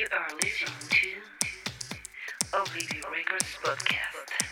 You are listening to Oblivio Records Podcast.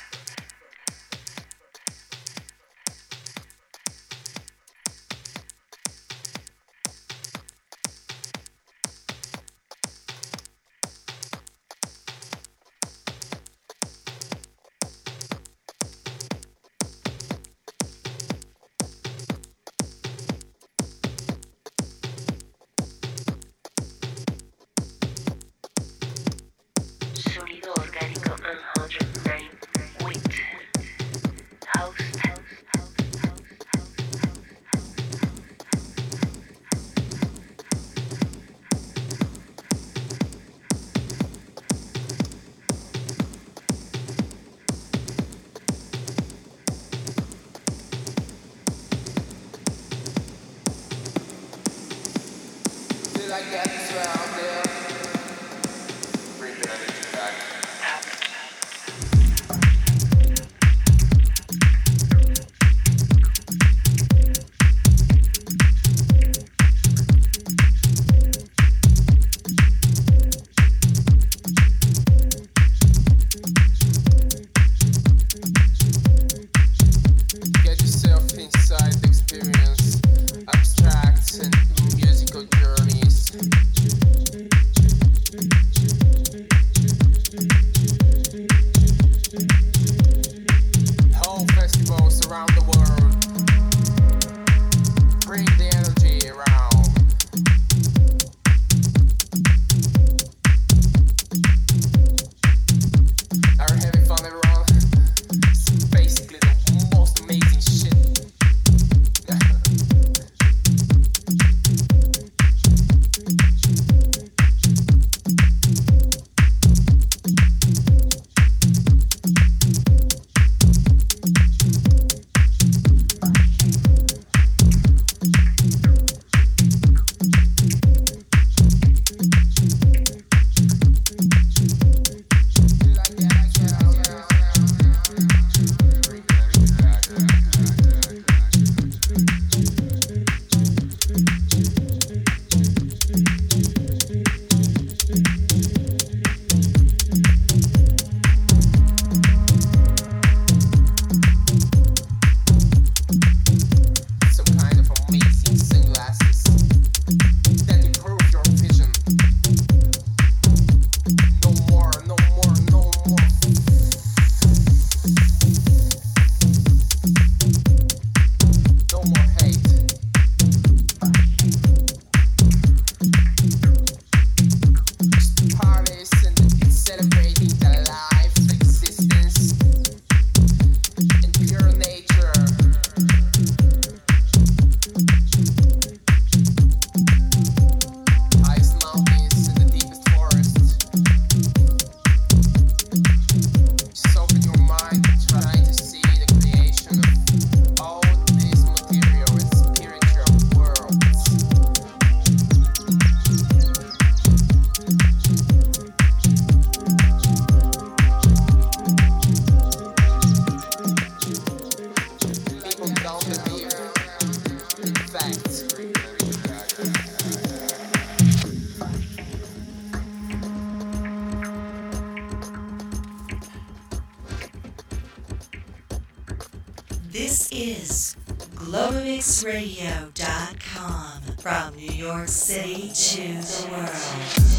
This is GlobalMixxRadio.com from New York City to the world.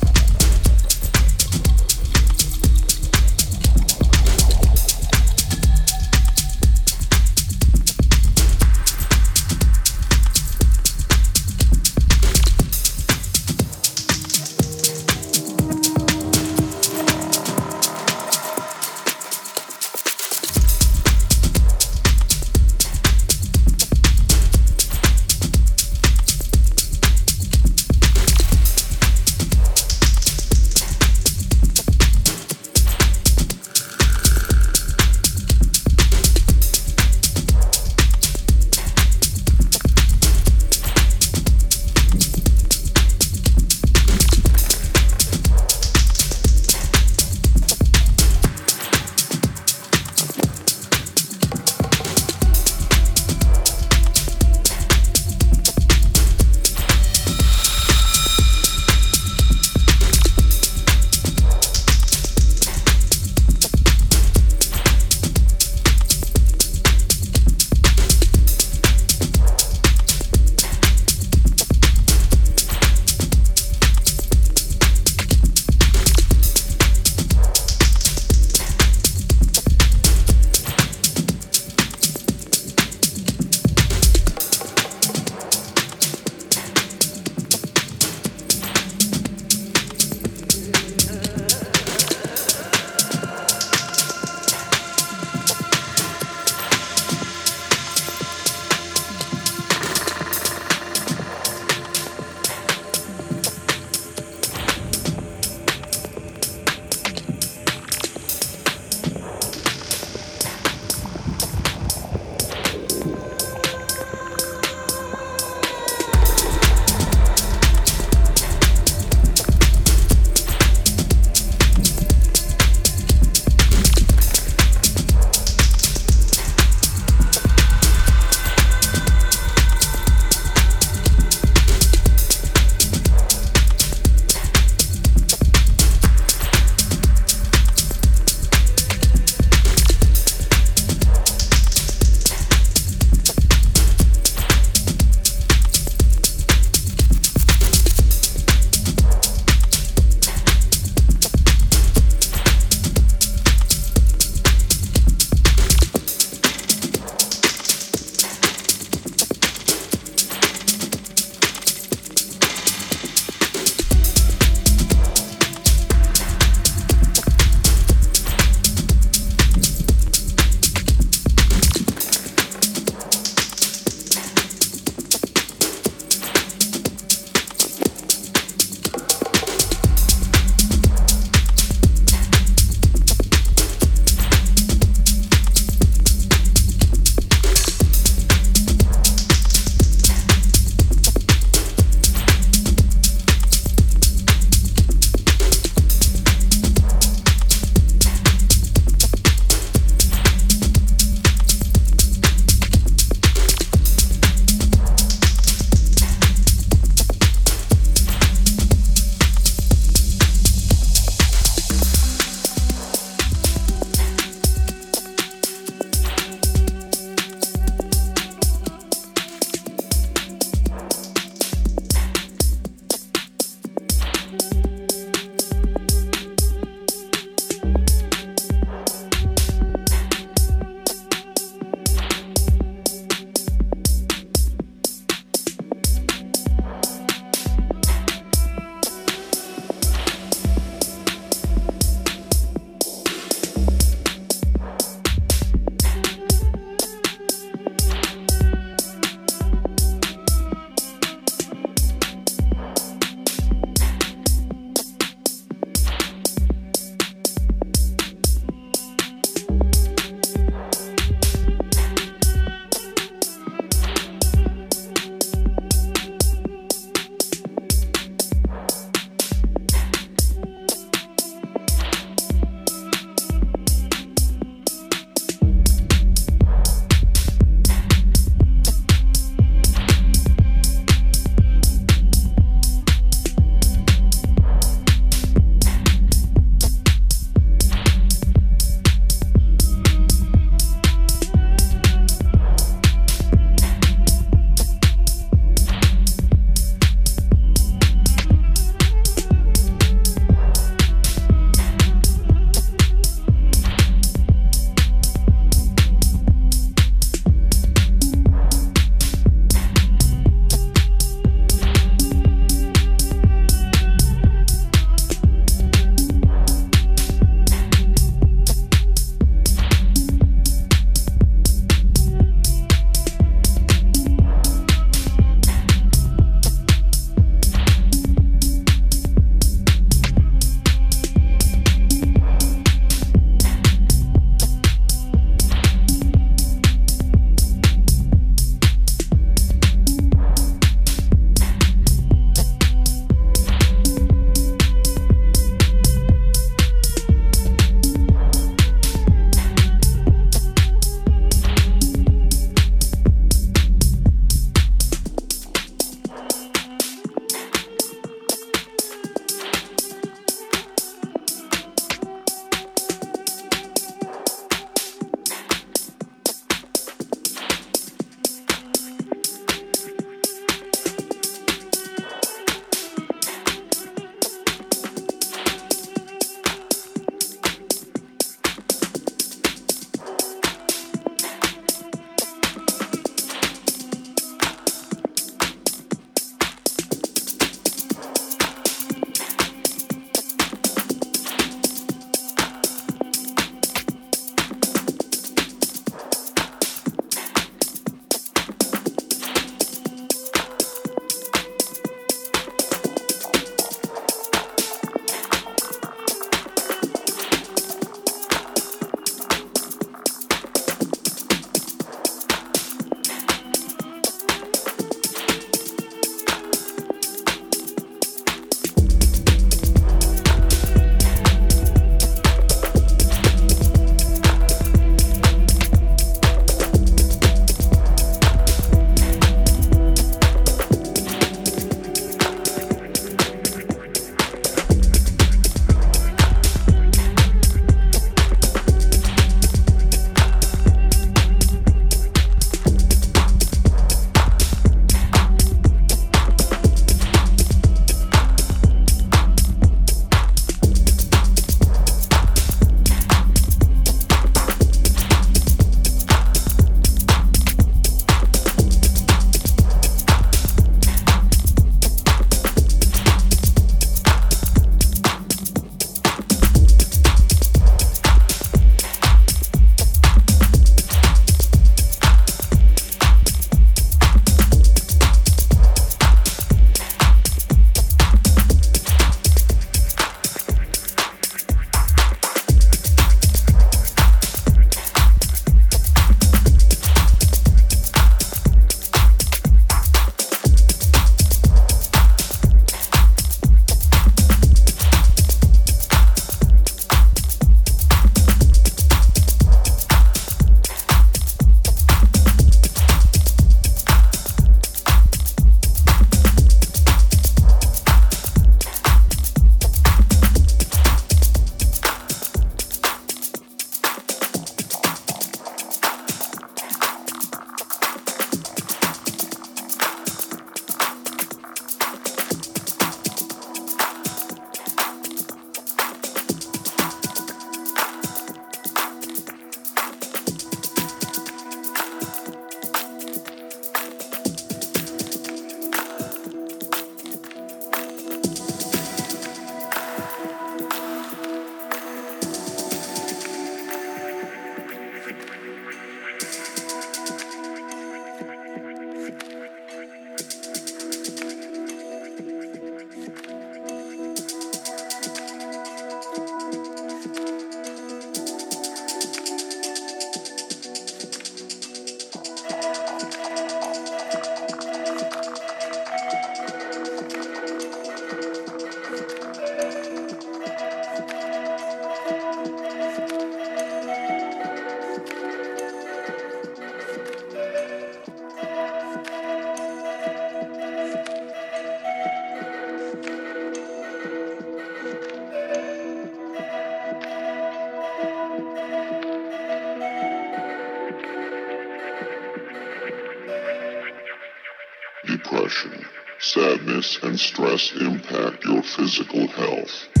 And stress impact your physical health.